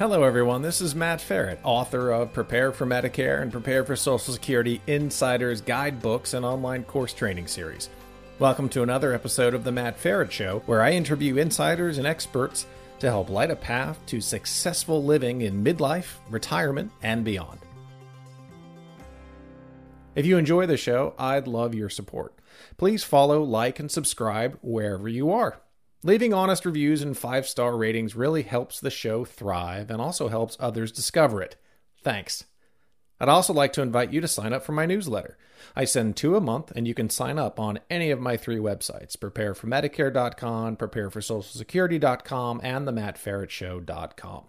Hello, everyone. This is Matt Feret, author of Prepare for Medicare and Prepare for Social Security Insiders Guidebooks and online course training series. Welcome to another episode of The Matt Feret Show, where I interview insiders and experts to help light a path to successful living in midlife, retirement, and beyond. If you enjoy the show, I'd love your support. Please follow, like, and subscribe wherever you are. Leaving honest reviews and five star ratings really helps the show thrive and also helps others discover it. Thanks. I'd also like to invite you to sign up for my newsletter. I send two a month, and you can sign up on any of my three websites prepareformedicare.com, prepareforsocialsecurity.com, and themattferetshow.com.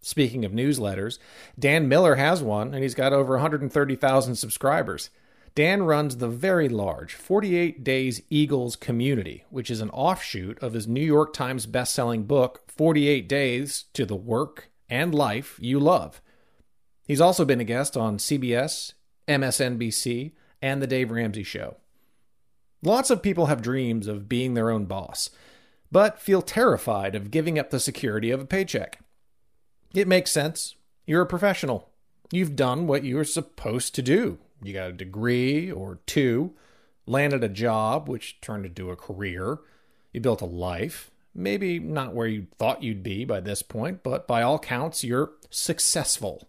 Speaking of newsletters, Dan Miller has one, and he's got over 130,000 subscribers. Dan runs the very large 48 Days Eagles community, which is an offshoot of his New York Times bestselling book, 48 Days to the Work and Life You Love. He's also been a guest on CBS, MSNBC, and The Dave Ramsey Show. Lots of people have dreams of being their own boss, but feel terrified of giving up the security of a paycheck. It makes sense. You're a professional. You've done what you're supposed to do. You got a degree or two, landed a job, which turned into a career. You built a life. Maybe not where you thought you'd be by this point, but by all counts, you're successful.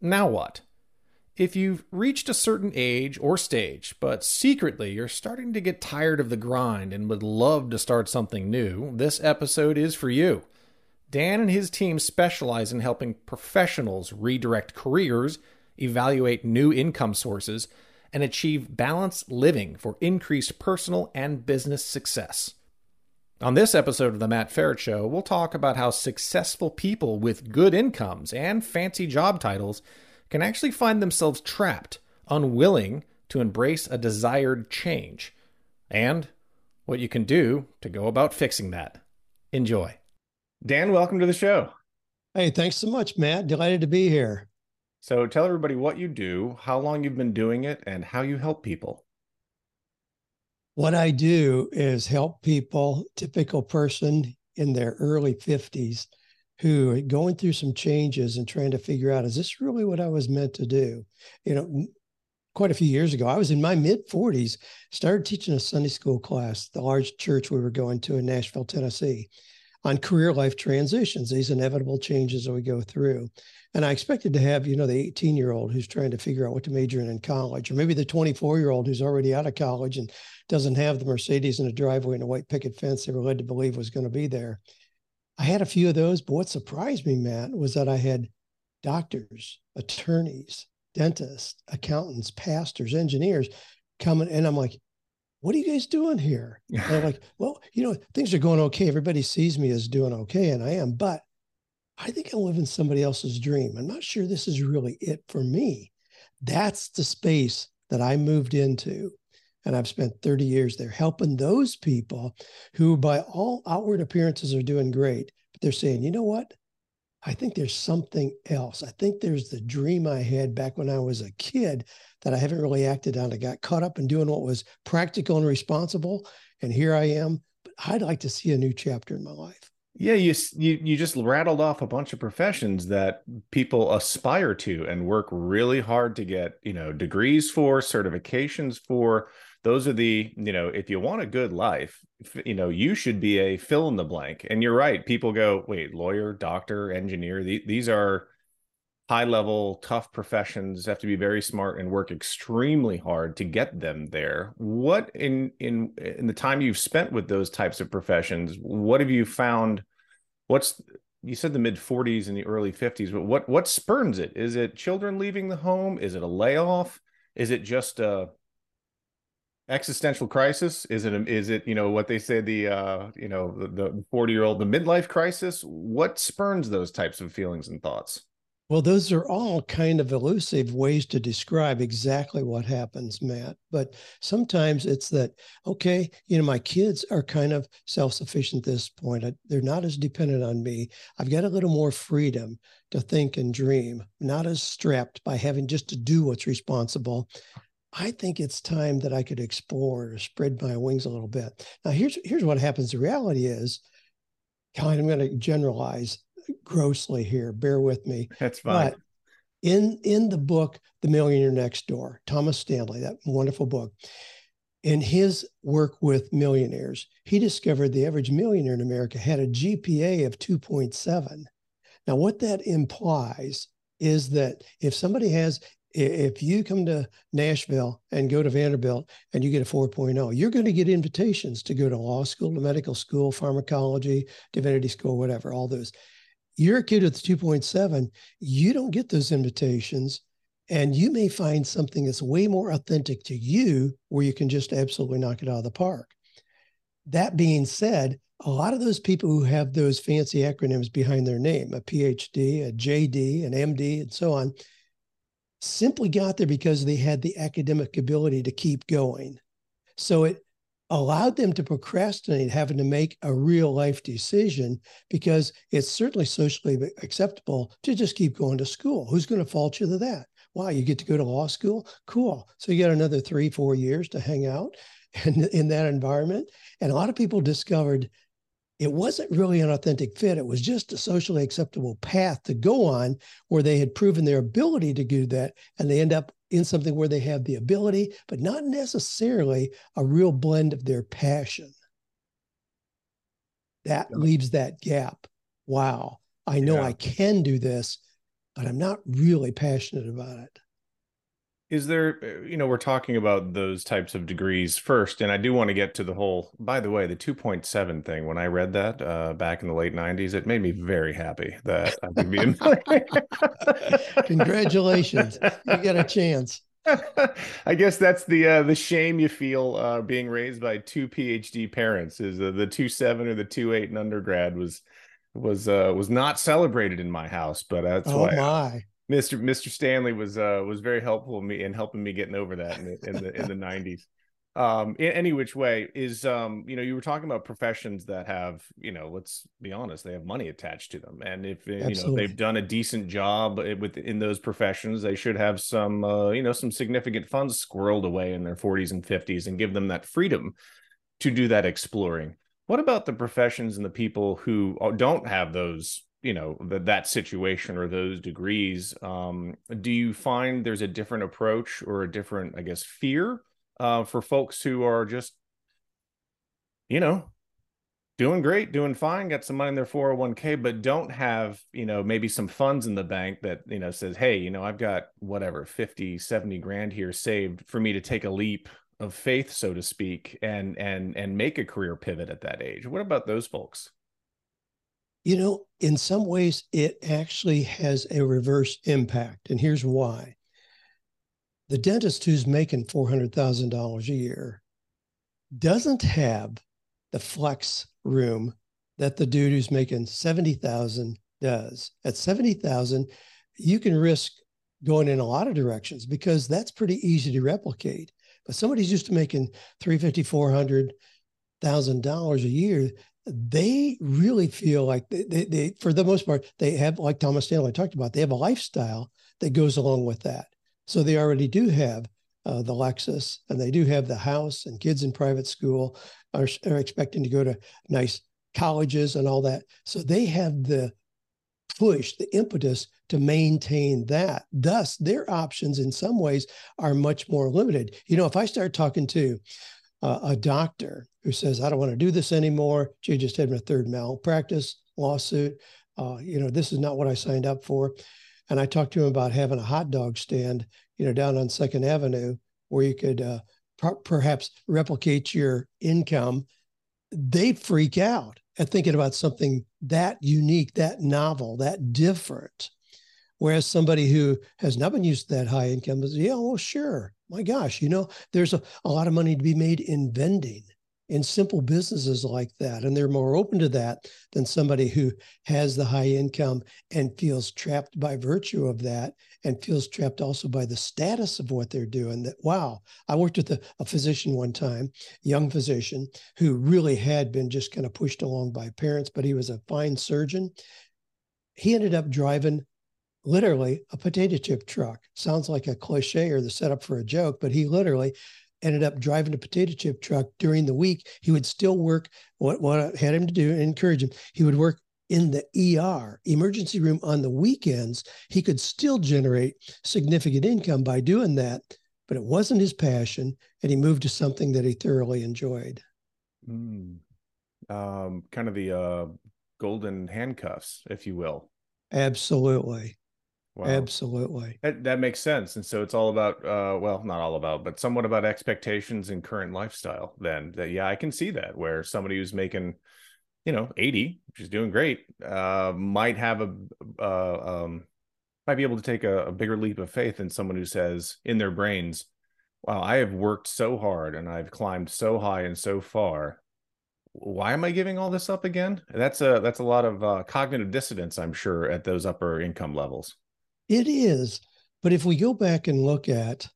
Now what? If you've reached a certain age or stage, but secretly you're starting to get tired of the grind and would love to start something new, this episode is for you. Dan and his team specialize in helping professionals redirect careers, evaluate new income sources, and achieve balanced living for increased personal and business success. On this episode of The Matt Feret Show, we'll talk about how successful people with good incomes and fancy job titles can actually find themselves trapped, unwilling to embrace a desired change, and what you can do to go about fixing that. Enjoy. Dan, welcome to the show. Hey, thanks so much, Matt. Delighted to be here. So tell everybody what you do, how long you've been doing it, and how you help people. What I do is help people, typical person in their early 50s, who are going through some changes and trying to figure out, is this really what I was meant to do? You know, quite a few years ago, I was in my mid 40s, started teaching a Sunday school class, the large church we were going to in Nashville, Tennessee on career life transitions, these inevitable changes that we go through. And I expected to have, you know, the 18 year old who's trying to figure out what to major in in college, or maybe the 24 year old who's already out of college and doesn't have the Mercedes in a driveway and a white picket fence they were led to believe was going to be there. I had a few of those, but what surprised me, Matt, was that I had doctors, attorneys, dentists, accountants, pastors, engineers coming, and I'm like, what are you guys doing here? And they're like, well, you know, things are going okay. Everybody sees me as doing okay, and I am, but I think I'm living somebody else's dream. I'm not sure this is really it for me. That's the space that I moved into. And I've spent 30 years there helping those people who, by all outward appearances, are doing great. But they're saying, you know what? I think there's something else. I think there's the dream I had back when I was a kid that I haven't really acted on. I got caught up in doing what was practical and responsible. And here I am. But I'd like to see a new chapter in my life. Yeah, you you you just rattled off a bunch of professions that people aspire to and work really hard to get, you know, degrees for, certifications for. Those are the, you know, if you want a good life, you know, you should be a fill in the blank. And you're right. People go, wait, lawyer, doctor, engineer. these are high level tough professions have to be very smart and work extremely hard to get them there what in in in the time you've spent with those types of professions what have you found what's you said the mid 40s and the early 50s but what what spurns it is it children leaving the home is it a layoff is it just a existential crisis is it is it you know what they say the uh you know the 40 year old the midlife crisis what spurns those types of feelings and thoughts well, those are all kind of elusive ways to describe exactly what happens, Matt. But sometimes it's that, okay, you know, my kids are kind of self sufficient at this point. They're not as dependent on me. I've got a little more freedom to think and dream, not as strapped by having just to do what's responsible. I think it's time that I could explore or spread my wings a little bit. Now, here's here's what happens. The reality is, kind I'm going to generalize grossly here. Bear with me. That's fine. But in in the book, The Millionaire Next Door, Thomas Stanley, that wonderful book, in his work with millionaires, he discovered the average millionaire in America had a GPA of 2.7. Now, what that implies is that if somebody has if you come to Nashville and go to Vanderbilt and you get a 4.0, you're going to get invitations to go to law school, to medical school, pharmacology, divinity school, whatever, all those. You're a kid with 2.7, you don't get those invitations. And you may find something that's way more authentic to you where you can just absolutely knock it out of the park. That being said, a lot of those people who have those fancy acronyms behind their name, a PhD, a JD, an MD, and so on, simply got there because they had the academic ability to keep going. So it allowed them to procrastinate having to make a real life decision because it's certainly socially acceptable to just keep going to school. Who's going to fault you to that? Wow, you get to go to law school? Cool. So you got another three, four years to hang out in, in that environment. And a lot of people discovered it wasn't really an authentic fit. It was just a socially acceptable path to go on where they had proven their ability to do that. And they end up in something where they have the ability, but not necessarily a real blend of their passion. That yeah. leaves that gap. Wow, I know yeah. I can do this, but I'm not really passionate about it is there uh, you know we're talking about those types of degrees first and i do want to get to the whole by the way the 2.7 thing when i read that uh, back in the late 90s it made me very happy that i could be in congratulations. You got a chance. I guess that's the uh, the shame you feel uh, being raised by two phd parents is uh, the 2.7 or the 2.8 in undergrad was was uh was not celebrated in my house but that's oh why my Mr. Mr. Stanley was uh was very helpful in me in helping me getting over that in the in the in the nineties. Um, in any which way is um, you know, you were talking about professions that have, you know, let's be honest, they have money attached to them, and if Absolutely. you know they've done a decent job within those professions, they should have some, uh, you know, some significant funds squirreled away in their forties and fifties, and give them that freedom to do that exploring. What about the professions and the people who uh, don't have those you know that that situation or those degrees um, do you find there's a different approach or a different i guess fear uh, for folks who are just you know doing great doing fine got some money in their 401k but don't have you know maybe some funds in the bank that you know says hey you know i've got whatever 50 70 grand here saved for me to take a leap of faith so to speak and and and make a career pivot at that age. What about those folks you know, in some ways, it actually has a reverse impact. And here's why the dentist who's making $400,000 a year doesn't have the flex room that the dude who's making 70,000 does. At 70,000, you can risk going in a lot of directions because that's pretty easy to replicate. But somebody's used to making 350, 400 thousand dollars a year, they really feel like they, they, they, for the most part, they have, like Thomas Stanley talked about, they have a lifestyle that goes along with that. So they already do have uh, the Lexus and they do have the house and kids in private school are, are expecting to go to nice colleges and all that. So they have the push, the impetus to maintain that. Thus, their options in some ways are much more limited. You know, if I start talking to uh, a doctor who says, I don't want to do this anymore. She just had my third malpractice lawsuit. Uh, you know, this is not what I signed up for. And I talked to him about having a hot dog stand, you know, down on Second Avenue where you could uh, per- perhaps replicate your income. They freak out at thinking about something that unique, that novel, that different. Whereas somebody who has not been used to that high income is, yeah, well, sure. My gosh, you know, there's a, a lot of money to be made in vending in simple businesses like that. And they're more open to that than somebody who has the high income and feels trapped by virtue of that and feels trapped also by the status of what they're doing. That, wow, I worked with a, a physician one time, young physician, who really had been just kind of pushed along by parents, but he was a fine surgeon. He ended up driving literally a potato chip truck. Sounds like a cliche or the setup for a joke, but he literally ended up driving a potato chip truck during the week. He would still work what, what I had him to do and encourage him. He would work in the ER, emergency room on the weekends, he could still generate significant income by doing that. But it wasn't his passion, and he moved to something that he thoroughly enjoyed. Mm. Um, kind of the uh, golden handcuffs, if you will. Absolutely. Wow. Absolutely. That, that makes sense. And so it's all about, uh, well, not all about, but somewhat about expectations and current lifestyle. Then that, yeah, I can see that where somebody who's making, you know, 80, which is doing great, uh, might have a, uh, um, might be able to take a, a bigger leap of faith than someone who says in their brains, wow, I have worked so hard and I've climbed so high and so far. Why am I giving all this up again? That's a that's a lot of uh, cognitive dissonance, I'm sure, at those upper income levels. It is. But if we go back and look at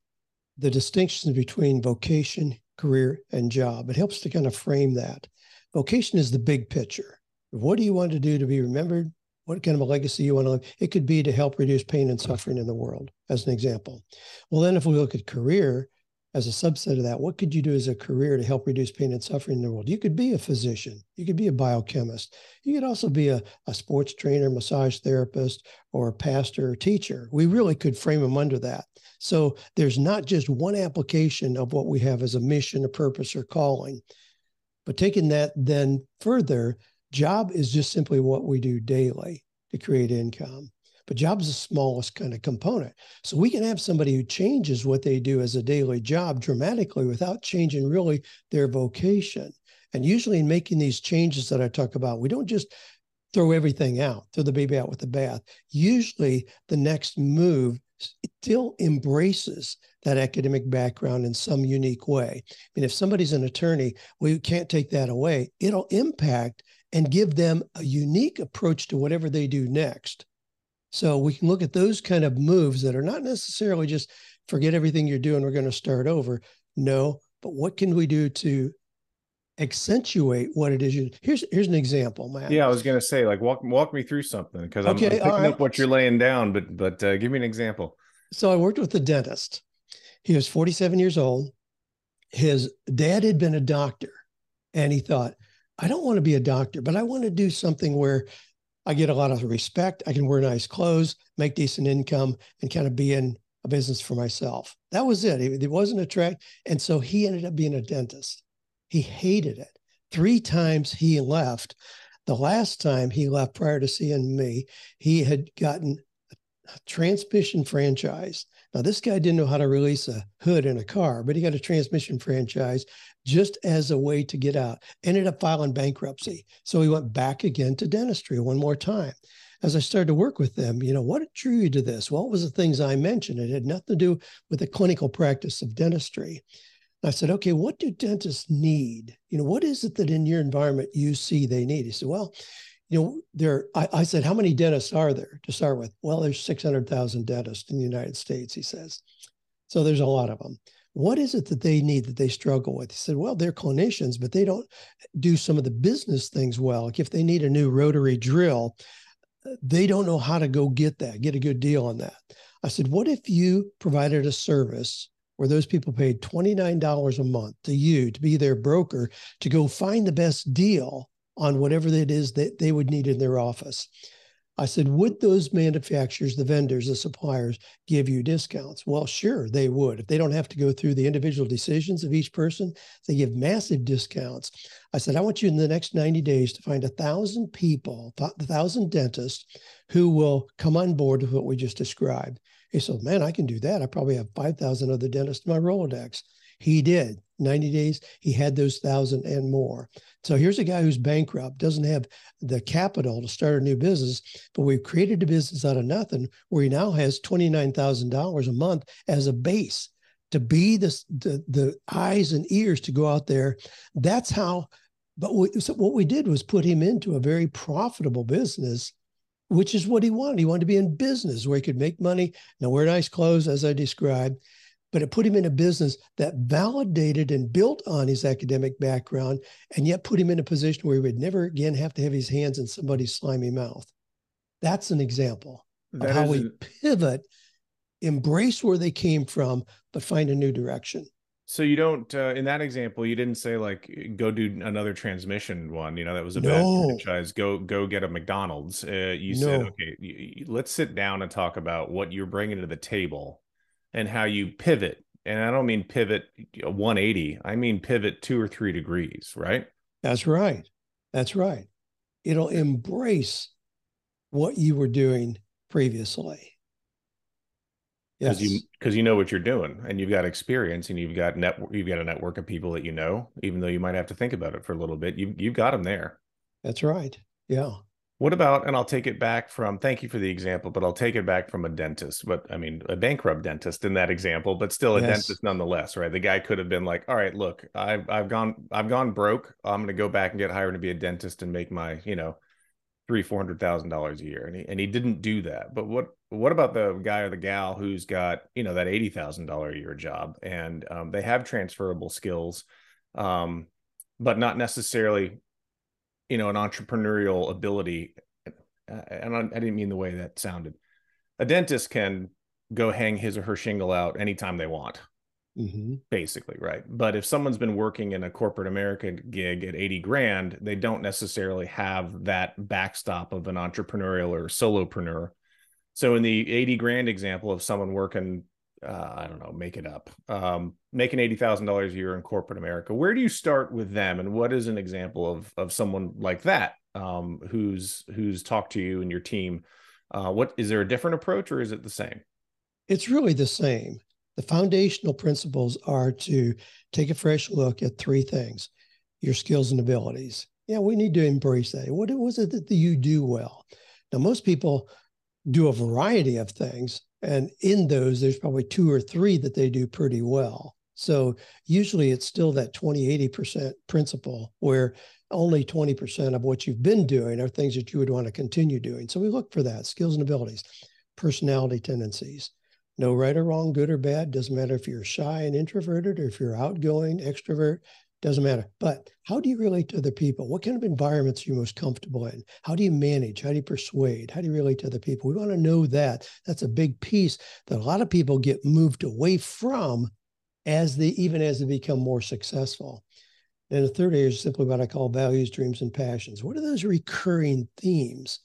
the distinctions between vocation, career, and job, it helps to kind of frame that. Vocation is the big picture. What do you want to do to be remembered? What kind of a legacy you want to leave? It could be to help reduce pain and suffering in the world, as an example. Well, then if we look at career, as a subset of that, what could you do as a career to help reduce pain and suffering in the world? You could be a physician, you could be a biochemist, you could also be a, a sports trainer, massage therapist, or a pastor or teacher. We really could frame them under that. So there's not just one application of what we have as a mission, a purpose, or calling. But taking that then further, job is just simply what we do daily to create income but job's the smallest kind of component. So we can have somebody who changes what they do as a daily job dramatically without changing really their vocation. And usually, in making these changes that I talk about, we don't just throw everything out, throw the baby out with the bath. Usually, the next move still embraces that academic background in some unique way. I mean, if somebody's an attorney, we can't take that away. It'll impact and give them a unique approach to whatever they do next. So we can look at those kind of moves that are not necessarily just forget everything you're doing, we're going to start over. No, but what can we do to accentuate what it is you here's here's an example man yeah i was going to say like walk walk me through something because I'm, okay, I'm picking right. up what you're laying down but but uh, give me an example so i worked with a dentist he was 47 years old his dad had been a doctor and he thought i don't want to be a doctor but i want to do something where I get a lot of respect. I can wear nice clothes, make decent income, and kind of be in a business for myself. That was it. It wasn't a track. And so he ended up being a dentist. He hated it. Three times he left. The last time he left prior to seeing me, he had gotten a transmission franchise. Now, this guy didn't know how to release a hood in a car, but he got a transmission franchise just as a way to get out. Ended up filing bankruptcy. So he went back again to dentistry one more time. As I started to work with them, you know, what drew you to this? What was the things I mentioned. It had nothing to do with the clinical practice of dentistry. I said, okay, what do dentists need? You know, what is it that in your environment you see they need? He said, well, you know, there, I, I said, how many dentists are there to start with? Well, there's 600,000 dentists in the United States, he says. So there's a lot of them what is it that they need that they struggle with? He said, well, they're clinicians, but they don't do some of the business things well. Like if they need a new rotary drill, they don't know how to go get that, get a good deal on that. I said, what if you provided a service where those people paid $29 a month to you to be their broker to go find the best deal on whatever it is that they would need in their office? I said, would those manufacturers, the vendors, the suppliers give you discounts? Well, sure, they would. If they don't have to go through the individual decisions of each person, they give massive discounts. I said, I want you in the next 90 days to find a thousand people, a thousand dentists who will come on board with what we just described. He said, man, I can do that. I probably have 5,000 other dentists in my Rolodex. He did. 90 days, he had those thousand and more. So here's a guy who's bankrupt, doesn't have the capital to start a new business, but we've created a business out of nothing where he now has $29,000 a month as a base to be the, the, eyes and ears to go out there. That's how, but we, so what we did was put him into a very profitable business which is what he wanted. He wanted to be in business where he could make money, now wear nice clothes, as I described, but it put him in a business that validated and built on his academic background and yet put him in a position where he would never again have to have his hands in somebody's slimy mouth. That's an example that of how we pivot, embrace where they came from, but find a new direction. So you don't uh, in that example you didn't say like go do another transmission one you know that was a No. bad franchise go go get a McDonald's uh, you said okay let's sit down and talk about what you're bringing to the table and how you pivot and I don't mean pivot 180 I mean pivot 2 or 3 degrees right That's right. That's right. It'll embrace what you were doing previously. because Yes, you because you know what you're doing and you've got experience and you've got network you've got a network of people that you know even though you might have to think about it for a little bit you you've got them there that's right. Yeah. What about, and I'll take it back from, thank you for the example, but I'll take it back from a dentist, but I mean, a bankrupt dentist in that example, but still a Yes. dentist nonetheless, right? The guy could have been like, all right, look, I've, I've gone, I've gone broke. I'm going to go back and get hired to be a dentist and make my, you know, three, four hundred thousand dollars a year. And he, and he didn't do that. But what, what about the guy or the gal who's got, you know, that $80,000 a year job and um, they have transferable skills, um, but not necessarily you know an entrepreneurial ability. Uh, and I, I didn't mean the way that sounded. A dentist can go hang his or her shingle out anytime they want hmm basically right? But if someone's been working in a corporate america gig at 80 grand they don't necessarily have that backstop of an entrepreneurial or solopreneur. So in the 80 grand example of someone working uh, i don't know make it up um, making $80000 a year in corporate america where do you start with them and what is an example of of someone like that um, who's who's talked to you and your team uh, what is there a different approach or is it the same It's really the same. The foundational principles are to take a fresh look at three things your skills and abilities. Yeah, we need to embrace that. What was it that you do well? Now, most people do a variety of things, and in those, there's probably two or three that they do pretty well. So usually it's still that 20, 80% principle where only 20% of what you've been doing are things that you would want to continue doing. So we look for that skills and abilities, personality tendencies. No right or wrong, good or bad. Doesn't matter if you're shy and introverted or if you're outgoing, extrovert, doesn't matter. But how do you relate to other people? What kind of environments are you most comfortable in? How do you manage? How do you persuade? How do you relate to other people? We want to know that. That's a big piece that a lot of people get moved away from as they even as they become more successful. And the third area is simply what I call values, dreams, and passions. What are those recurring themes?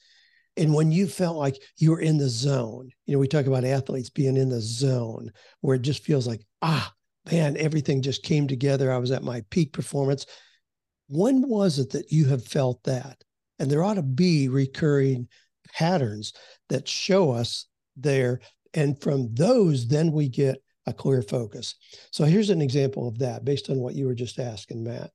And when you felt like you were in the zone, you know, we talk about athletes being in the zone where it just feels like, ah, man, everything just came together. I was at my peak performance. When was it that you have felt that? And there ought to be recurring patterns that show us there. And from those, then we get a clear focus. So here's an example of that based on what you were just asking, Matt.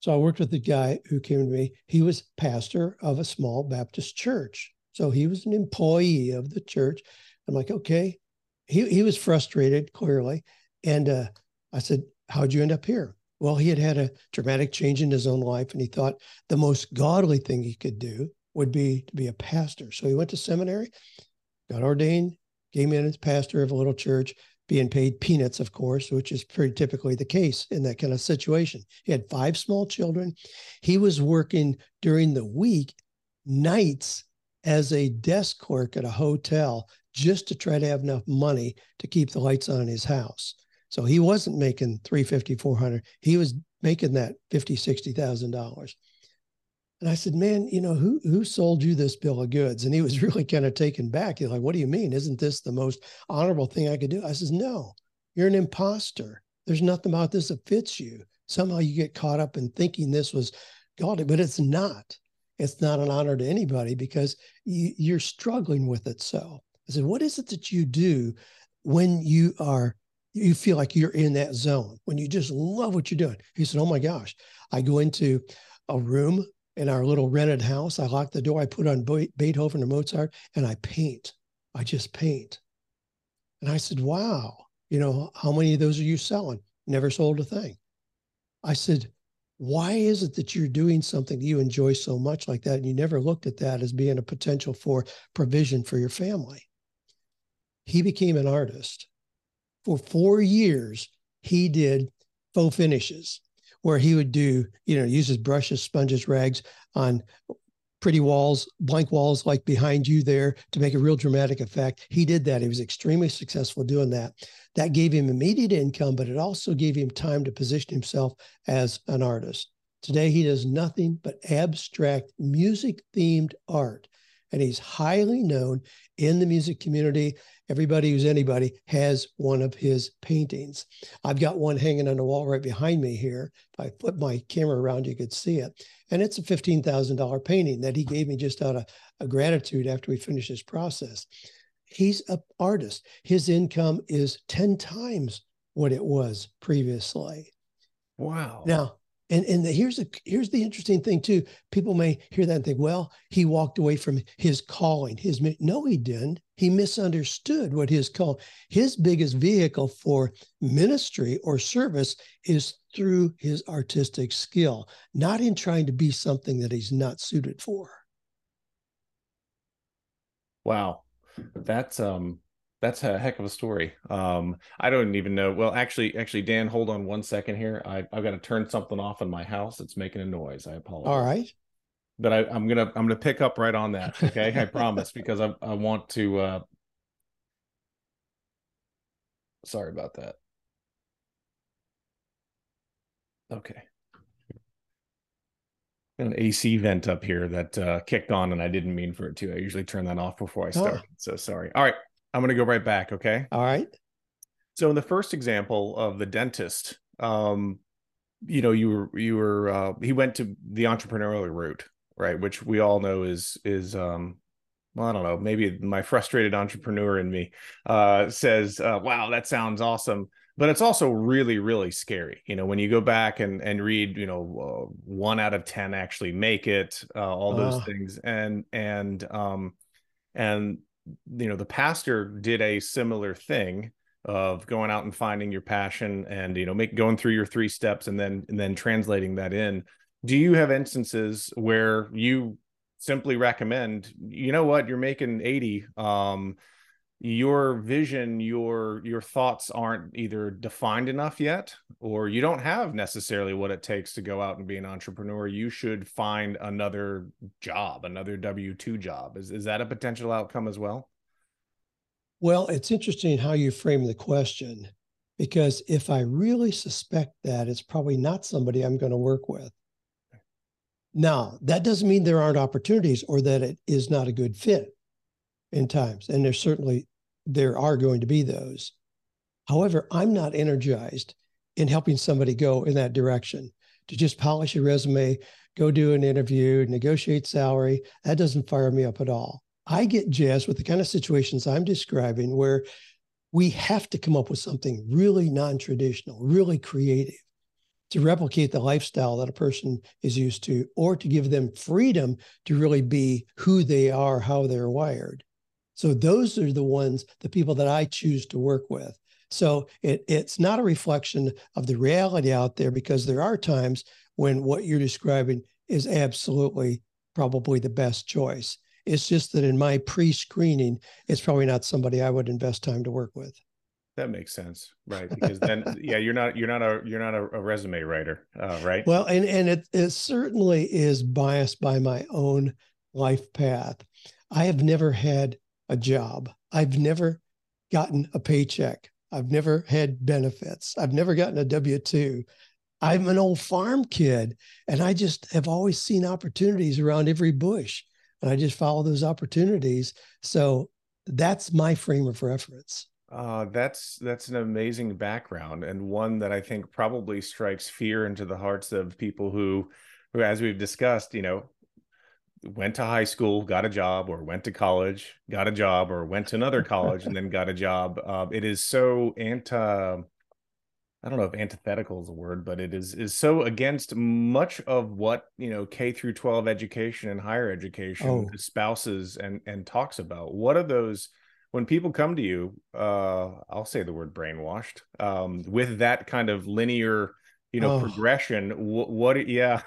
So I worked with a guy who came to me. He was pastor of a small Baptist church. So he was an employee of the church. I'm like, okay. He, he was frustrated, clearly. And uh, I said, How'd you end up here? Well, he had had a dramatic change in his own life, and he thought the most godly thing he could do would be to be a pastor. So he went to seminary, got ordained, came in as pastor of a little church, being paid peanuts, of course, which is pretty typically the case in that kind of situation. He had five small children. He was working during the week, nights as a desk clerk at a hotel just to try to have enough money to keep the lights on in his house. So he wasn't making 350, 400. He was making that 50, 60,000 dollars. And I said, man, you know, who who sold you this bill of goods? And he was really kind of taken back. He's like, what do you mean? Isn't this the most honorable thing I could do? I says, no, you're an imposter. There's nothing about this that fits you. Somehow you get caught up in thinking this was godly, but it's not. It's not an honor to anybody because you, you're struggling with it. So I said, what is it that you do when you are you feel like you're in that zone when you just love what you're doing? He said, oh my gosh, I go into a room in our little rented house. I lock the door. I put on Beethoven or Mozart and I paint. I just paint. And I said, wow, you know, how many of those are you selling? Never sold a thing. I said, why is it that you're doing something you enjoy so much like that? And you never looked at that as being a potential for provision for your family. He became an artist. For four years, he did faux finishes where he would do, you know, use his brushes, sponges, rags on pretty walls, blank walls like behind you there to make a real dramatic effect. He did that. He was extremely successful doing that. That gave him immediate income, but it also gave him time to position himself as an artist. Today, he does nothing but abstract music themed art, and he's highly known in the music community. Everybody who's anybody has one of his paintings. I've got one hanging on the wall right behind me here. If I put my camera around, you could see it. And it's a $15,000 painting that he gave me just out of, of gratitude after we finished this process. He's an artist. His income is 10 times what it was previously. Wow. Now, and and the, here's the here's the interesting thing too. People may hear that and think, well, he walked away from his calling. His no, he didn't. He misunderstood what his call. His biggest vehicle for ministry or service is through his artistic skill, not in trying to be something that he's not suited for. Wow, that's um that's a heck of a story. Um, I don't even know. Well, actually, actually, Dan, hold on one second here. I, I've got to turn something off in my house. It's making a noise. I apologize. All right. But I, I'm gonna I'm gonna pick up right on that. Okay, I promise because I I want to. uh Sorry about that. Okay. An AC vent up here that uh, kicked on, and I didn't mean for it to. I usually turn that off before I start. Oh. So sorry. All right, I'm going to go right back. Okay. All right. So in the first example of the dentist, um, you know, you were you were uh, he went to the entrepreneurial route, right? Which we all know is is um, well, I don't know, maybe my frustrated entrepreneur in me uh, says, uh, "Wow, that sounds awesome." But it's also really, really scary. You know, when you go back and and read, you know, uh, one out of ten actually make it, uh, all those things, and and um, and you know the pastor did a similar thing of going out and finding your passion and you know make going through your three steps and then and then translating that in. Do you have instances where you simply recommend you know what? You're making 80 um your vision your your thoughts aren't either defined enough yet or you don't have necessarily what it takes to go out and be an entrepreneur. You should find another job another w2 job. Is, is that a potential outcome as well? Well it's interesting how you frame the question because if i really suspect that it's probably not somebody i'm going to work with. Now that doesn't mean there aren't opportunities or that it is not a good fit in times and there's certainly there are going to be those. However i'm not energized in helping somebody go in that direction. To just polish a resume go do an interview negotiate salary that doesn't fire me up at all. I get jazzed with the kind of situations i'm describing where we have to come up with something really non-traditional really creative to replicate the lifestyle that a person is used to or to give them freedom to really be who they are how they're wired so those are the ones, the people that I choose to work with. So it, it's not a reflection of the reality out there because there are times when what you're describing is absolutely probably the best choice. It's just that in my pre-screening, it's probably not somebody I would invest time to work with. That makes sense, right? Because then, yeah, you're not you're not a you're not a, a resume writer, uh, right? Well, and and it it certainly is biased by my own life path. I have never had a job. I've never gotten a paycheck. I've never had benefits. I've never gotten a W 2. I'm an old farm kid, and I just have always seen opportunities around every bush, and I just follow those opportunities. So that's my frame of reference. Uh, that's that's an amazing background, and one that I think probably strikes fear into the hearts of people who, who, as we've discussed, you know, went to high school, got a job, or went to college, got a job, or went to another college and then got a job. Uh, it is so anti. I don't know if antithetical is a word, but it is is so against much of what you know K through twelve education and higher education oh. espouses and and talks about. What are those? When people come to you, uh, I'll say the word brainwashed um, with that kind of linear you know oh. progression what, what yeah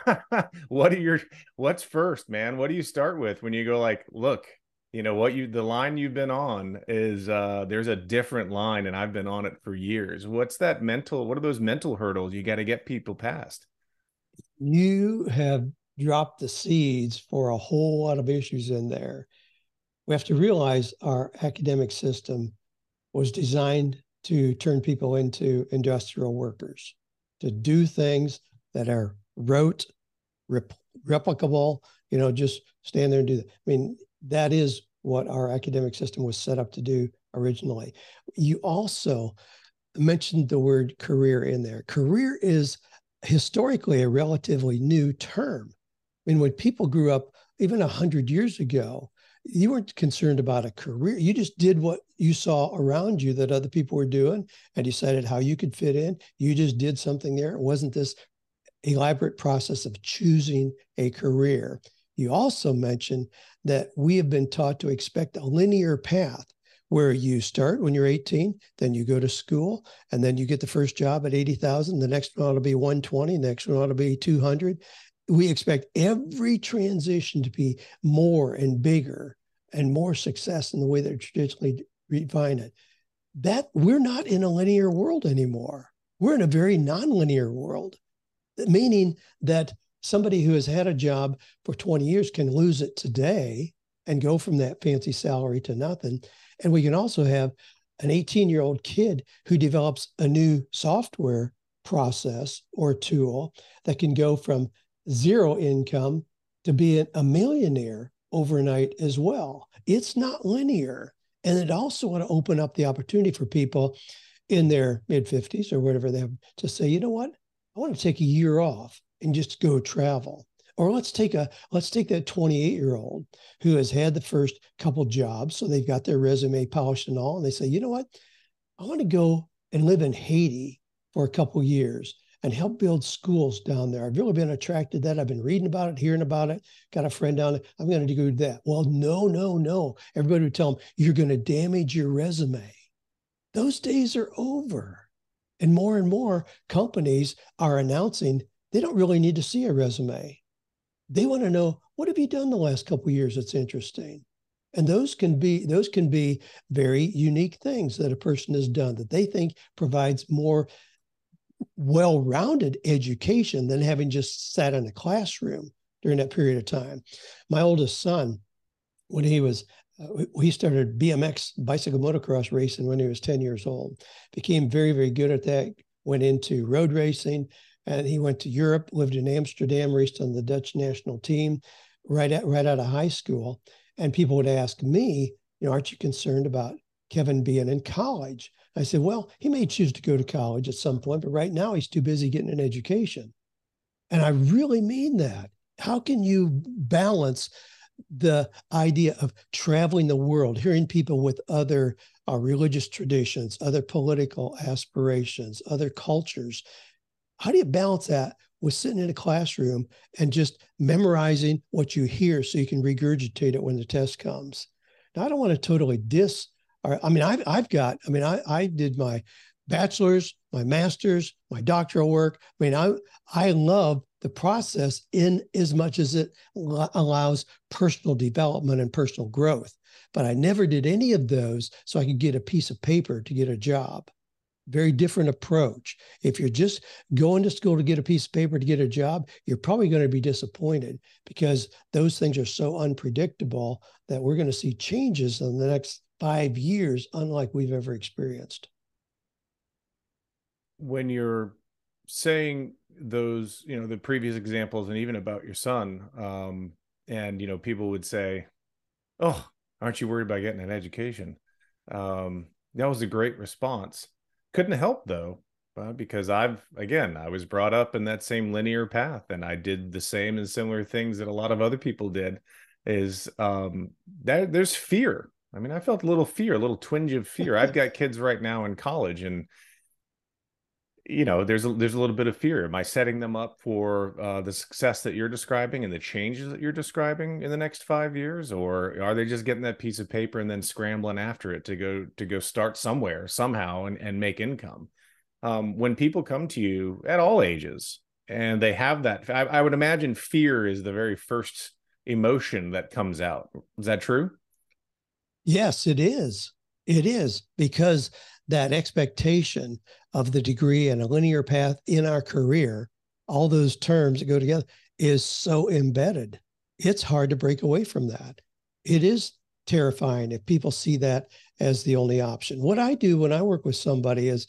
what are your what's first man what do you start with when you go like look you know what you the line you've been on is uh there's a different line and i've been on it for years what's that mental what are those mental hurdles you got to get people past you have dropped the seeds for a whole lot of issues in there. We have to realize our academic system was designed to turn people into industrial workers, to do things that are rote, rep- replicable, you know, just stand there and do that. I mean, that is what our academic system was set up to do originally. You also mentioned the word career in there. Career is historically a relatively new term. I mean, when people grew up even 100 years ago, you weren't concerned about a career. You just did what you saw around you that other people were doing and decided how you could fit in. You just did something there. It wasn't this elaborate process of choosing a career. You also mentioned that we have been taught to expect a linear path where you start when you're 18, then you go to school, and then you get the first job at 80,000. The next one ought to be 120, next one ought to be 200. We expect every transition to be more and bigger and more success in the way that traditionally define it. That we're not in a linear world anymore. We're in a very nonlinear world, meaning that somebody who has had a job for 20 years can lose it today and go from that fancy salary to nothing. And we can also have an 18 year old kid who develops a new software process or tool that can go from zero income to being a millionaire overnight as well. It's not linear. And it also want to open up the opportunity for people in their mid 50s or whatever they have to say, you know what? I want to take a year off and just go travel or let's take a let's take that 28 year old who has had the first couple jobs so they've got their resume polished and all and they say you know what i want to go and live in haiti for a couple years and help build schools down there. I've really been attracted to that. I've been reading about it hearing about it. Got a friend down there. I'm going to do that. Well no no no. Everybody would tell them you're going to damage your resume. Those days are over. And more and more companies are announcing they don't really need to see a resume. They want to know what have you done the last couple years that's interesting? And those can be those can be very unique things that a person has done that they think provides more well-rounded education than having just sat in a classroom during that period of time my oldest son when he was uh, he started bmx bicycle motocross racing when he was 10 years old became very very good at that went into road racing and he went to Europe, lived in Amsterdam, raced on the Dutch national team right at right out of high school. And people would ask me, you know, aren't you concerned about Kevin being in college? I said, well, he may choose to go to college at some point, but right now he's too busy getting an education. And I really mean that. How can you balance the idea of traveling the world, hearing people with other uh, religious traditions, other political aspirations, other cultures, how do you balance that with sitting in a classroom and just memorizing what you hear so you can regurgitate it when the test comes? Now, I don't want to totally diss, I mean, I've, I've got, I mean, I, I did my bachelor's, my master's, my doctoral work. I mean, I, I love the process in as much as it allows personal development and personal growth. But I never did any of those so I could get a piece of paper to get a job very different approach. If you're just going to school to get a piece of paper to get a job, you're probably going to be disappointed because those things are so unpredictable that we're going to see changes in the next five years, unlike we've ever experienced. When you're saying those, you know, the previous examples, and even about your son, um, and you know, people would say, "Oh, aren't you worried about getting an education?" Um, that was a great response couldn't help though uh, because I've again I was brought up in that same linear path and I did the same and similar things that a lot of other people did is um that there's fear. I mean I felt a little fear, a little twinge of fear. I've got kids right now in college and you know there's a, there's a little bit of fear. Am i setting them up for uh, the success that you're describing and the changes that you're describing in the next five years? Or are they just getting that piece of paper and then scrambling after it to go to go start somewhere somehow and, and make income? Um, when people come to you at all ages and they have that I, I would imagine fear is the very first emotion that comes out. Is that true yes it is it is because that expectation of the degree and a linear path in our career, all those terms that go together, is so embedded. It's hard to break away from that. It is terrifying if people see that as the only option. What I do when I work with somebody is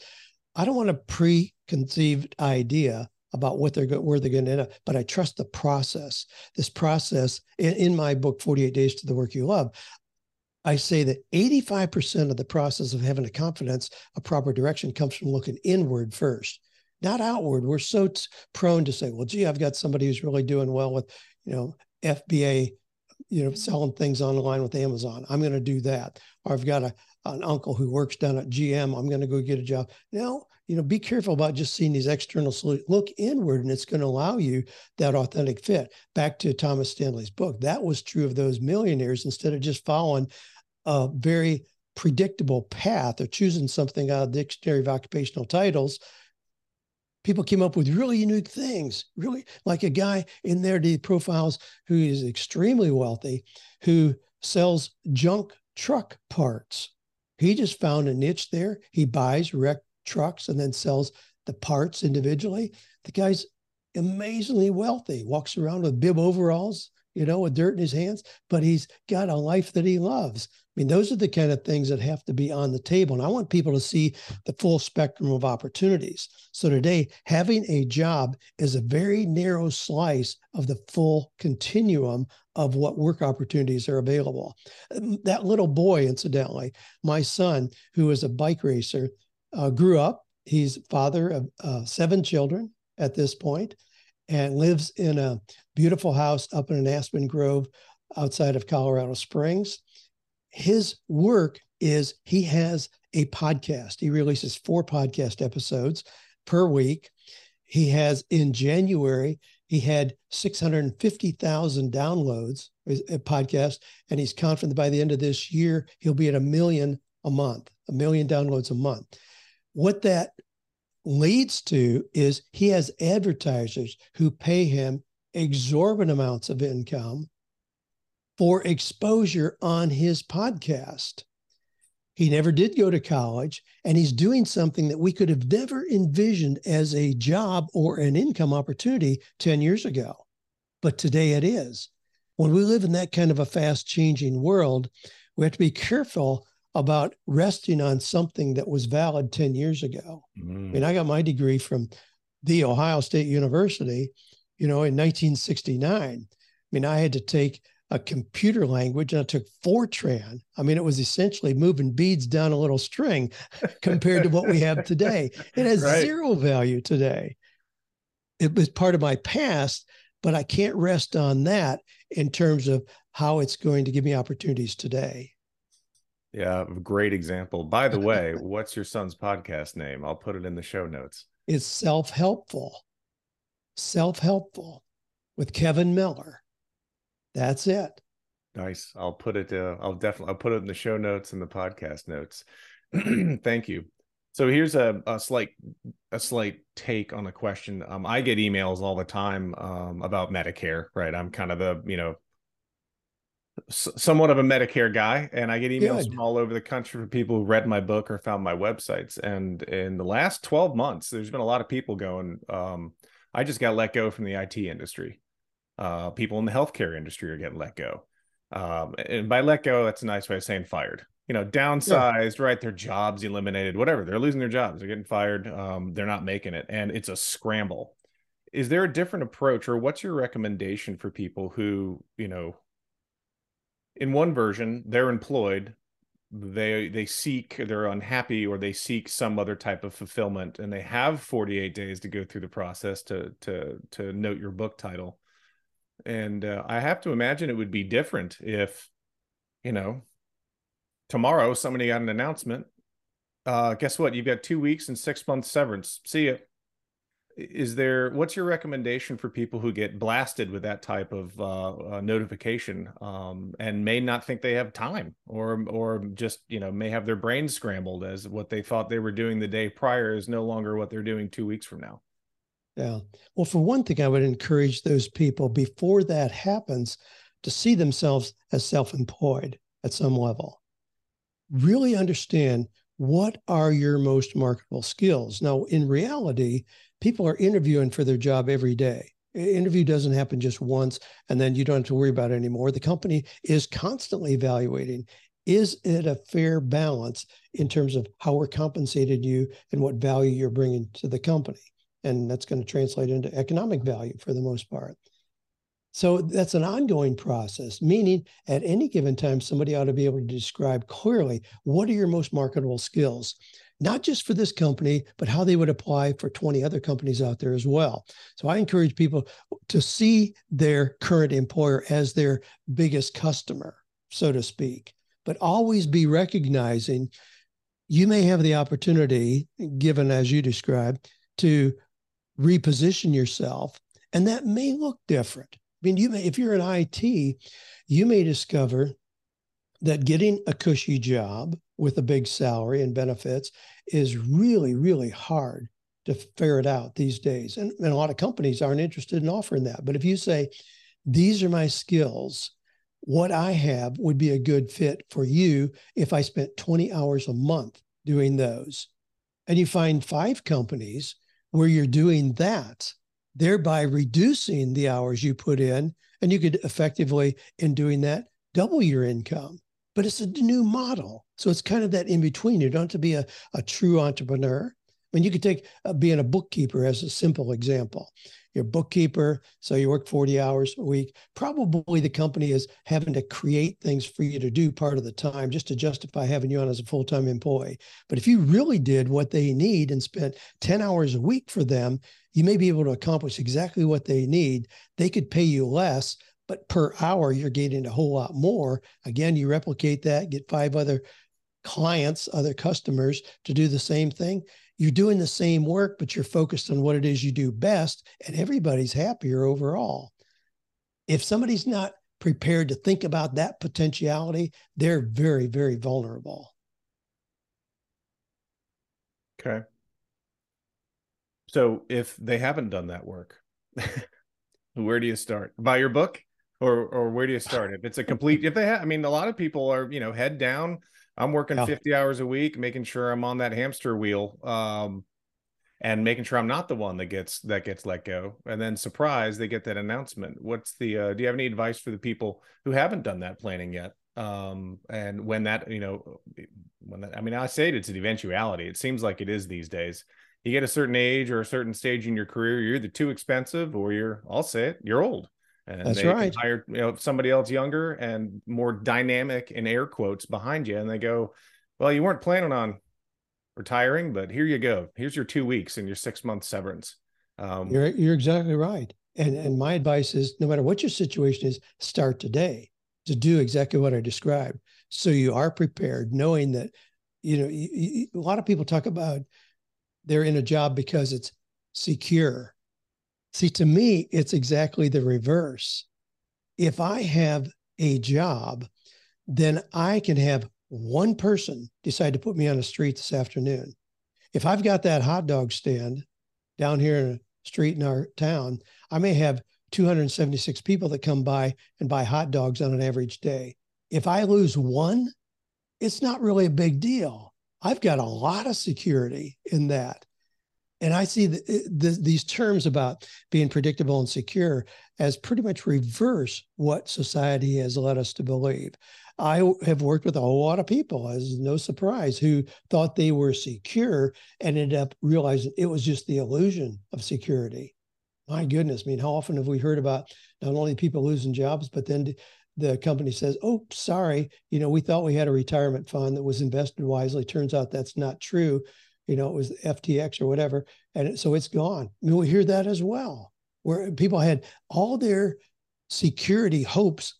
I don't want a preconceived idea about what they're where they're going to end up, but I trust the process. This process in, in my book, 48 Days to the Work You Love, I say that 85% of the process of having a confidence, a proper direction comes from looking inward first, not outward. We're so t- prone to say, well, gee, I've got somebody who's really doing well with, you know, FBA you know, selling things online with Amazon. I'm going to do that. Or I've got a, an uncle who works down at GM. I'm going to go get a job. Now, you know, be careful about just seeing these external solutions. Look inward, and it's going to allow you that authentic fit. Back to Thomas Stanley's book, that was true of those millionaires. Instead of just following a very predictable path or choosing something out of the dictionary of occupational titles, people came up with really unique things really like a guy in there the profiles who is extremely wealthy who sells junk truck parts. He just found a niche there. He buys wrecked trucks and then sells the parts individually. The guy's amazingly wealthy walks around with bib overalls you know, with dirt in his hands, but he's got a life that he loves. I mean, those are the kind of things that have to be on the table. And I want people to see the full spectrum of opportunities. So today, having a job is a very narrow slice of the full continuum of what work opportunities are available. Um, that little boy, incidentally, my son, who is a bike racer, uh, grew up. He's father of uh, seven children at this point and lives in a beautiful house up in an aspen grove outside of Colorado Springs. His work is he has a podcast. He releases four podcast episodes per week. He has in January, he had 650,000 downloads, a uh, podcast, and he's confident by the end of this year, he'll be at a million a month, a million downloads a month. What that leads to is he has advertisers who pay him exorbitant amounts of income for exposure on his podcast. He never did go to college, and he's doing something that we could have never envisioned as a job or an income opportunity 10 years ago. But today it is. When we live in that kind of a fast changing world, we have to be careful about resting on something that was valid 10 years ago. Mm. I mean, I got my degree from the Ohio State University, you know, in 1969. I mean, I had to take a computer language and I took Fortran. I mean, it was essentially moving beads down a little string compared to what we have today. It has right. zero value today. It was part of my past, but I can't rest on that in terms of how it's going to give me opportunities today. Yeah, great example. By the way, what's your son's podcast name? I'll put it in the show notes. It's Self Helpful. Self Helpful with Kevin Miller. That's it. Nice. I'll put it. Uh, I'll definitely. I'll put it in the show notes and the podcast notes. Thank you. So here's a, a slight a slight take on the question. Um, I get emails all the time um, about Medicare. Right. I'm kind of a you know somewhat of a Medicare guy, and I get emails Good. from all over the country from people who read my book or found my websites. And in the last 12 months, there's been a lot of people going, um, I just got let go from the IT industry. Uh, people in the healthcare industry are getting let go. Um, and by let go, that's a nice way of saying fired. You know, downsized, yeah. right? Their jobs eliminated, whatever. They're losing their jobs. They're getting fired. Um, they're not making it. And it's a scramble. Is there a different approach, or what's your recommendation for people who, you know, in one version they're employed they they seek they're unhappy or they seek some other type of fulfillment and they have 48 days to go through the process to to to note your book title. And uh, i have to imagine it would be different if you know tomorrow somebody got an announcement uh guess what? You've got two weeks and six months severance. See you is there what's your recommendation for people who get blasted with that type of uh, uh, notification um, and may not think they have time or or just you know may have their brains scrambled as what they thought they were doing the day prior is no longer what they're doing two weeks from now? Yeah. Well for one thing i would encourage those people before that happens to see themselves as self-employed at some level. Really understand what are your most marketable skills now in reality people are interviewing for their job every day. Interview doesn't happen just once and then you don't have to worry about it anymore. The company is constantly evaluating is it a fair balance in terms of how we're compensated you and what value you're bringing to the company? And that's going to translate into economic value for the most part. So that's an ongoing process, meaning at any given time, somebody ought to be able to describe clearly what are your most marketable skills, not just for this company, but how they would apply for 20 other companies out there as well. So I encourage people to see their current employer as their biggest customer, so to speak, but always be recognizing you may have the opportunity, given as you described, to reposition yourself, and that may look different mean, you may, if you're in IT, you may discover that getting a cushy job with a big salary and benefits is really, really hard to ferret out these days. And, and a lot of companies aren't interested in offering that. But if you say, these are my skills, what I have would be a good fit for you if I spent 20 hours a month doing those. And you find five companies where you're doing that thereby reducing the hours you put in. And you could effectively, in doing that, double your income. But it's a new model. So it's kind of that in between. You don't have to be a, a true entrepreneur. I mean, you could take uh, being a bookkeeper as a simple example. You're a bookkeeper, so you work 40 hours a week. Probably the company is having to create things for you to do part of the time just to justify having you on as a full time employee. But if you really did what they need and spent 10 hours a week for them, you may be able to accomplish exactly what they need. They could pay you less, but per hour, you're getting a whole lot more. Again, you replicate that, get five other clients, other customers to do the same thing. You're doing the same work, but you're focused on what it is you do best, and everybody's happier overall. If somebody's not prepared to think about that potentiality, they're very, very vulnerable. Okay. So if they haven't done that work, where do you start? Buy your book, or or where do you start? If it's a complete, if they have, I mean, a lot of people are you know head down. I'm working yeah. 50 hours a week, making sure I'm on that hamster wheel, um, and making sure I'm not the one that gets that gets let go. And then surprise, they get that announcement. What's the? Uh, do you have any advice for the people who haven't done that planning yet? Um, and when that you know, when that, I mean, I say it's an eventuality. It seems like it is these days you get a certain age or a certain stage in your career, you're either too expensive or you're, I'll say it, you're old. And That's right. Hire you know somebody else younger and more dynamic in air quotes behind you, and they go, "Well, you weren't planning on retiring, but here you go. Here's your two weeks and your six month severance." Um, you're you're exactly right. And and my advice is, no matter what your situation is, start today to do exactly what I described, so you are prepared, knowing that you know you, you, a lot of people talk about they're in a job because it's secure. See, to me, it's exactly the reverse. If I have a job, then I can have one person decide to put me on the street this afternoon. If I've got that hot dog stand down here in a street in our town, I may have 276 people that come by and buy hot dogs on an average day. If I lose one, it's not really a big deal. I've got a lot of security in that. And I see the, the, these terms about being predictable and secure as pretty much reverse what society has led us to believe. I have worked with a whole lot of people, as no surprise, who thought they were secure and ended up realizing it was just the illusion of security. My goodness, I mean, how often have we heard about not only people losing jobs, but then the company says, "Oh, sorry, you know, we thought we had a retirement fund that was invested wisely. Turns out that's not true. You know, it was FTX or whatever, and so it's gone." I mean, we hear that as well, where people had all their security hopes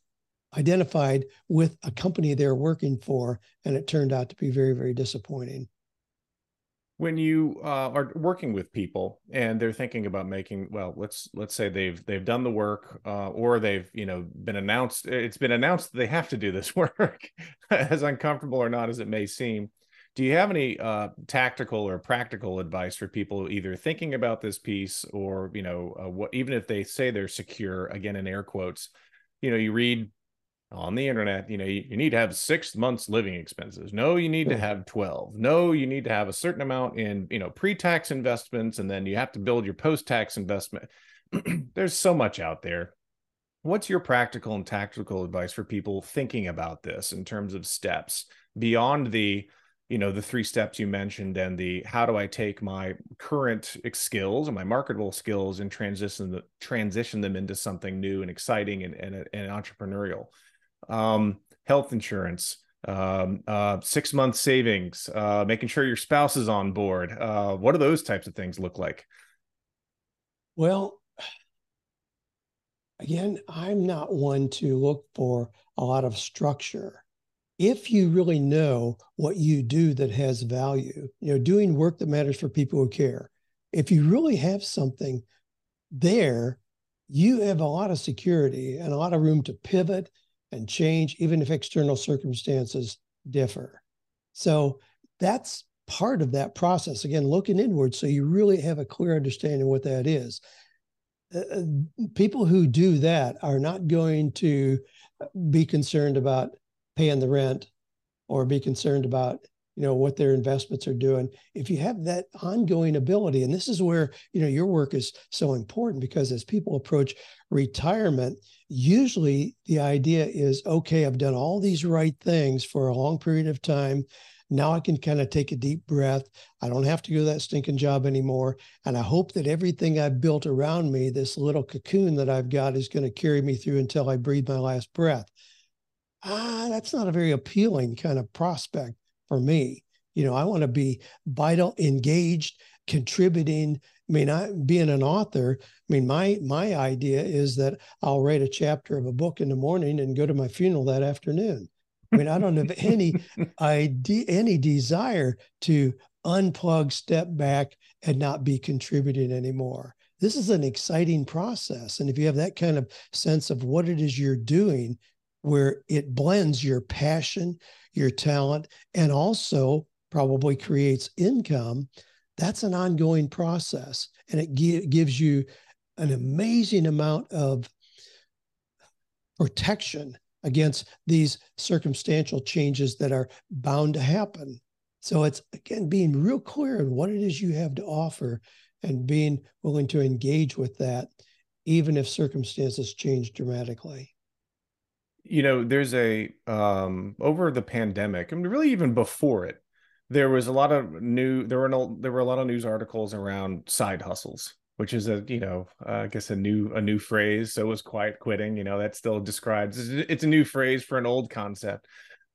identified with a company they're working for, and it turned out to be very, very disappointing when you uh, are working with people and they're thinking about making well let's let's say they've they've done the work uh, or they've you know been announced it's been announced that they have to do this work as uncomfortable or not as it may seem do you have any uh, tactical or practical advice for people either thinking about this piece or you know uh, what even if they say they're secure again in air quotes you know you read on the internet, you know, you, you, need to have six months living expenses. No, you need to have 12. No, you need to have a certain amount in, you know, pre-tax investments, and then you have to build your post-tax investment. there's so much out there. What's your practical and tactical advice for people thinking about this in terms of steps beyond the you know the three steps you mentioned and the how do i take my current skills and my marketable skills and transition the, transition them into something new and exciting and, and, and entrepreneurial? Um, health insurance um, uh, six month savings uh, making sure your spouse is on board uh, what do those types of things look like? Well again i'm not one to look for a lot of structure if you really know what you do that has value, you know, doing work that matters for people who care, if you really have something there, you have a lot of security and a lot of room to pivot and change, even if external circumstances differ. So that's part of that process. Again, looking inward, so you really have a clear understanding of what that is. Uh, uh people who do that are not going to be concerned about paying the rent or be concerned about you know what their investments are doing. If you have that ongoing ability and this is where you know your work is so important because as people approach retirement usually the idea is okay i've done all these right things for a long period of time. Now i can kind of take a deep breath. I don't have to do that stinking job anymore. And i hope that everything i've built around me this little cocoon that i've got is going to carry me through until i breathe my last breath ah, that's not a very appealing kind of prospect for me. You know, I want to be vital, engaged, contributing. I mean, I being an author. I mean, my my idea is that I'll write a chapter of a book in the morning and go to my funeral that afternoon. I mean, I don't have any idea, any desire to unplug, step back, and not be contributing anymore. This is an exciting process, and if you have that kind of sense of what it is you're doing, where it blends your passion, your talent, and also probably creates income, that's an ongoing process. And it gi- gives you an amazing amount of protection against these circumstantial changes that are bound to happen. So it's again being real clear on what it is you have to offer and being willing to engage with that, even if circumstances change dramatically you know there's a um over the pandemic I mean really even before it there was a lot of new there were no there were a lot of news articles around side hustles which is a you know uh, i guess a new a new phrase so it was quiet quitting you know that still describes it's a new phrase for an old concept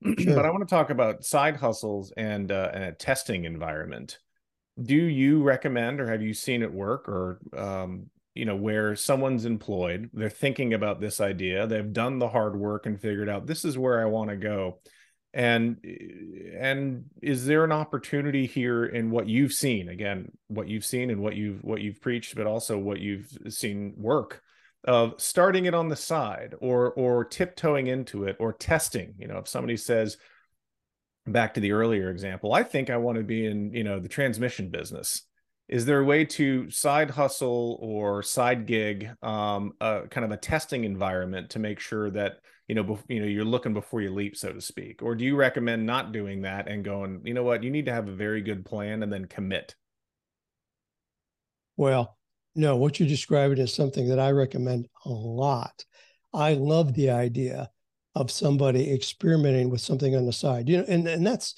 sure. but i want to talk about side hustles and uh, and a testing environment do you recommend or have you seen it work or um, you know where someone's employed they're thinking about this idea they've done the hard work and figured out this is where i want to go. And and is there an opportunity here in what you've seen? Again what you've seen and what you've what you've preached but also what you've seen work of starting it on the side or or tiptoeing into it or testing. You know if somebody says back to the earlier example i think i want to be in you know the transmission business is there a way to side hustle or side gig um, a kind of a testing environment to make sure that you know bef- you know you're looking before you leap so to speak? Or do you recommend not doing that and going you know what? You need to have a very good plan and then commit well no what you're describing is something that i recommend a lot. I love the idea of somebody experimenting with something on the side you know and, and that's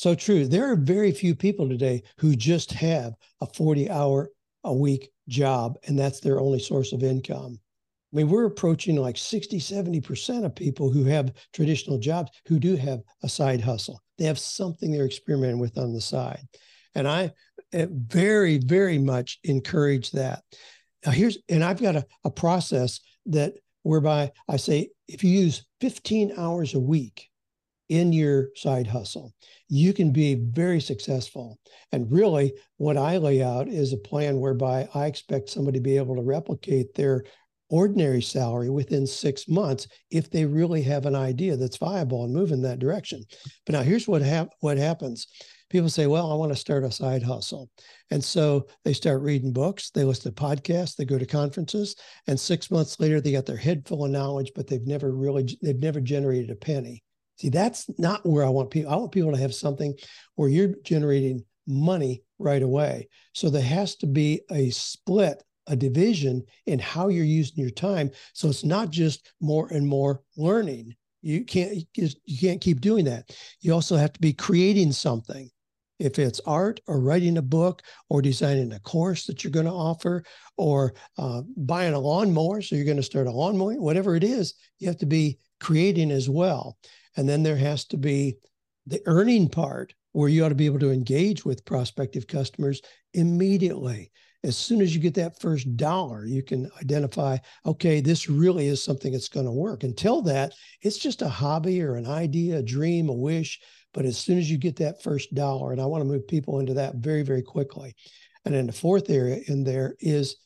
so true. There are very few people today who just have a 40 hour a week job and that's their only source of income. I mean, we're approaching like 60, 70% of people who have traditional jobs who do have a side hustle. They have something they're experimenting with on the side. And I eh, very, very much encourage that. Now, here's, and I've got a, a process that whereby I say if you use 15 hours a week in your side hustle, you can be very successful. And really, what I lay out is a plan whereby I expect somebody to be able to replicate their ordinary salary within six months if they really have an idea that's viable and move in that direction. But now here's what hap- what happens. People say, "Well, I want to start a side hustle," and so they start reading books, they listen to podcasts, they go to conferences, and six months later, they got their head full of knowledge, but they've never really they've never generated a penny. See, that's not where I want people. I want people to have something where you're generating money right away. So there has to be a split a division in how you're using your time. So it's not just more and more learning. You can't you can't keep doing that. You also have to be creating something. If it's art or writing a book or designing a course that you're going to offer or uh, buying a lawnmower, so you're going to start a lawnmower, whatever it is, you have to be creating as well. And then there has to be the earning part where you ought to be able to engage with prospective customers immediately as soon as you get that first dollar, you can identify, okay, this really is something that's going to work. Until that, it's just a hobby or an idea, a dream, a wish. But as soon as you get that first dollar, and I want to move people into that very, very quickly. And then the fourth area in there is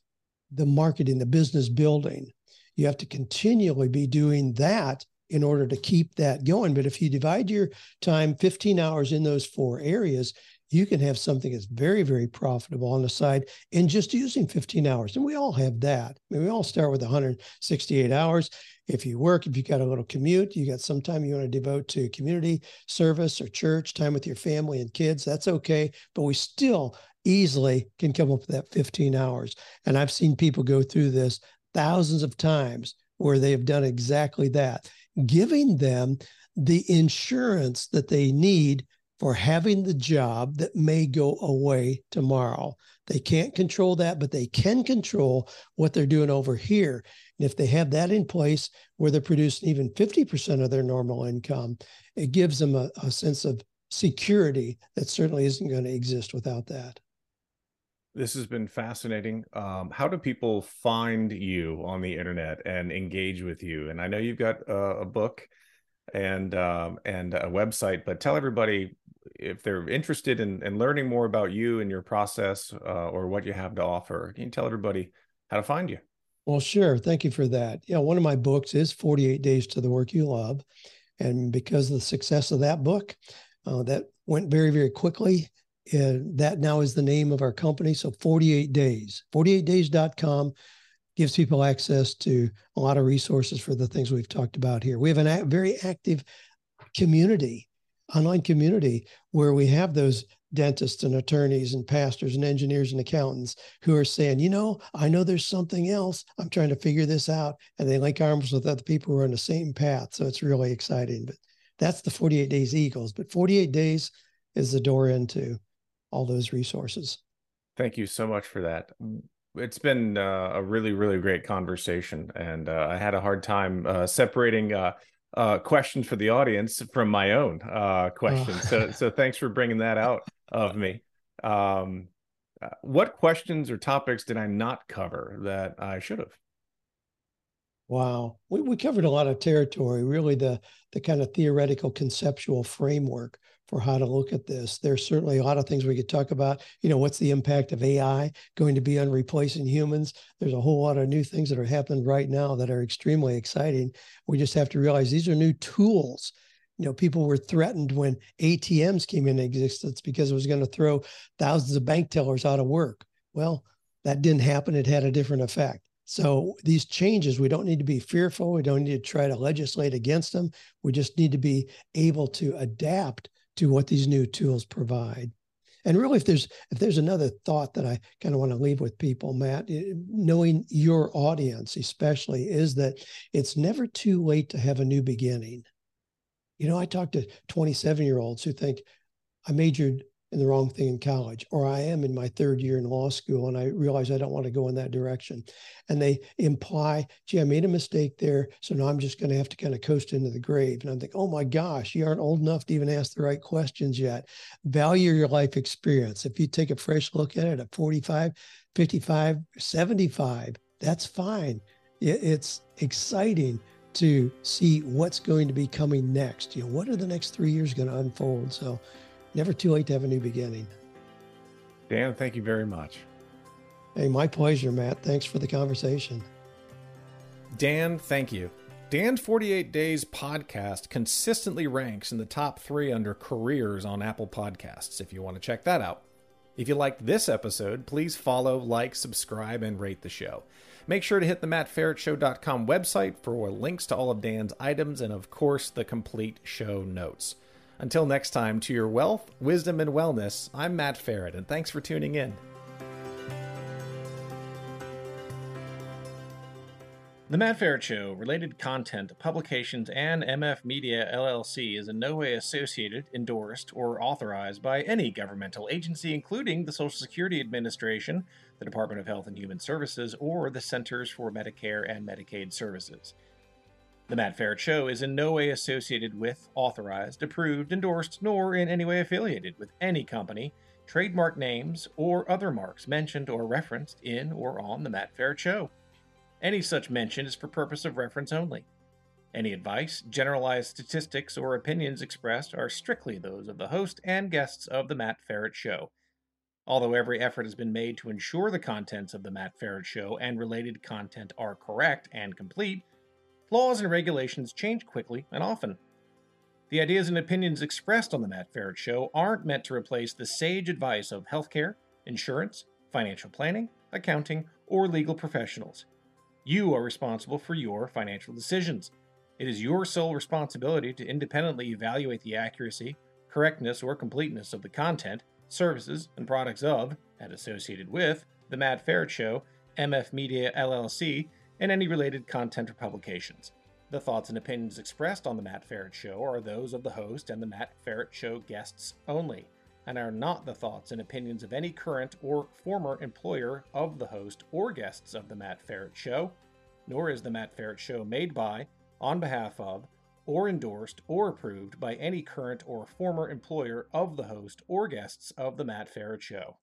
the marketing, the business building. You have to continually be doing that in order to keep that going. But if you divide your time 15 hours in those four areas, you can have something that's very, very profitable on the side in just using 15 hours. And we all have that. I mean, we all start with 168 hours. If you work, if you got a little commute, you got some time you want to devote to community service or church, time with your family and kids, that's okay. But we still easily can come up with that 15 hours. And I've seen people go through this thousands of times where they have done exactly that, giving them the insurance that they need for having the job that may go away tomorrow. They can't control that, but they can control what they're doing over here. And if they have that in place where they're producing even 50% of their normal income, it gives them a, a sense of security that certainly isn't going to exist without that. This has been fascinating. Um, how do people find you on the internet and engage with you? And I know you've got a, a book and um, and a website, but tell everybody if they're interested in, in learning more about you and your process uh, or what you have to offer, can you tell everybody how to find you? Well, sure. Thank you for that. Yeah, one of my books is 48 Days to the Work You Love. And because of the success of that book, uh, that went very, very quickly. And that now is the name of our company. So 48 Days, 48days.com gives people access to a lot of resources for the things we've talked about here. We have a very active community online community where we have those dentists and attorneys and pastors and engineers and accountants who are saying, you know, I know there's something else. I'm trying to figure this out. And they link arms with other people who are on the same path. So it's really exciting. But that's the 48 Days Eagles. But 48 days is the door into all those resources. Thank you so much for that. It's been uh, a really, really great conversation. And uh, I had a hard time uh, separating uh, uh, questions for the audience from my own uh, questions. Oh. so, so thanks for bringing that out of me. Um, what questions or topics did I not cover that I should have? Wow, we, we covered a lot of territory. Really, the the kind of theoretical conceptual framework for how to look at this. There's certainly a lot of things we could talk about. You know, what's the impact of AI going to be on replacing humans? There's a whole lot of new things that are happening right now that are extremely exciting. We just have to realize these are new tools. You know, people were threatened when ATMs came into existence because it was going to throw thousands of bank tellers out of work. Well, that didn't happen. It had a different effect. So these changes, we don't need to be fearful. We don't need to try to legislate against them. We just need to be able to adapt to what these new tools provide. And really, if there's if there's another thought that I kind of want to leave with people, Matt, eh, knowing your audience especially, is that it's never too late to have a new beginning. You know, I talk to 27 year olds who think I majored in the wrong thing in college, or I am in my third year in law school and I realize I don't want to go in that direction. And they imply, gee, I made a mistake there. So now I'm just going to have to kind of coast into the grave. And I'm thinking, oh my gosh, you aren't old enough to even ask the right questions yet. Value your life experience. If you take a fresh look at it at 45, 55, 75, that's fine. It's exciting to see what's going to be coming next. You know, what are the next three years going to unfold? So never too late to have a new beginning. Dan, thank you very much. Hey, my pleasure, Matt. Thanks for the conversation. Dan, thank you. Dan 48 Days podcast consistently ranks in the top three under careers on Apple Podcasts, if you want to check that out. If you liked this episode, please follow, like, subscribe, and rate the show. Make sure to hit the mattferetshow.com website for links to all of Dan's items and, of course, the complete show notes. Until next time, to your wealth, wisdom, and wellness, I'm Matt Feret, and thanks for tuning in. The Matt Feret Show, related content, publications, and MF Media LLC is in no way associated, endorsed, or authorized by any governmental agency, including the Social Security Administration, the Department of Health and Human Services, or the Centers for Medicare and Medicaid Services. The Matt Feret Show is in no way associated with, authorized, approved, endorsed, nor in any way affiliated with any company, trademark names, or other marks mentioned or referenced in or on The Matt Feret Show. Any such mention is for purpose of reference only. Any advice, generalized statistics, or opinions expressed are strictly those of the host and guests of The Matt Feret Show. Although every effort has been made to ensure the contents of The Matt Feret Show and related content are correct and complete, laws and regulations change quickly and often. The ideas and opinions expressed on The Matt Feret Show aren't meant to replace the sage advice of healthcare, insurance, financial planning, accounting, or legal professionals. You are responsible for your financial decisions. It is your sole responsibility to independently evaluate the accuracy, correctness, or completeness of the content, services, and products of, and associated with, The Matt Feret Show, MF Media LLC, and any related content or publications. The thoughts and opinions expressed on The Matt Feret Show are those of the host and The Matt Feret Show guests only and are not the thoughts and opinions of any current or former employer of the host or guests of The Matt Feret Show, nor is The Matt Feret Show made by, on behalf of, or endorsed or approved by any current or former employer of the host or guests of The Matt Feret Show.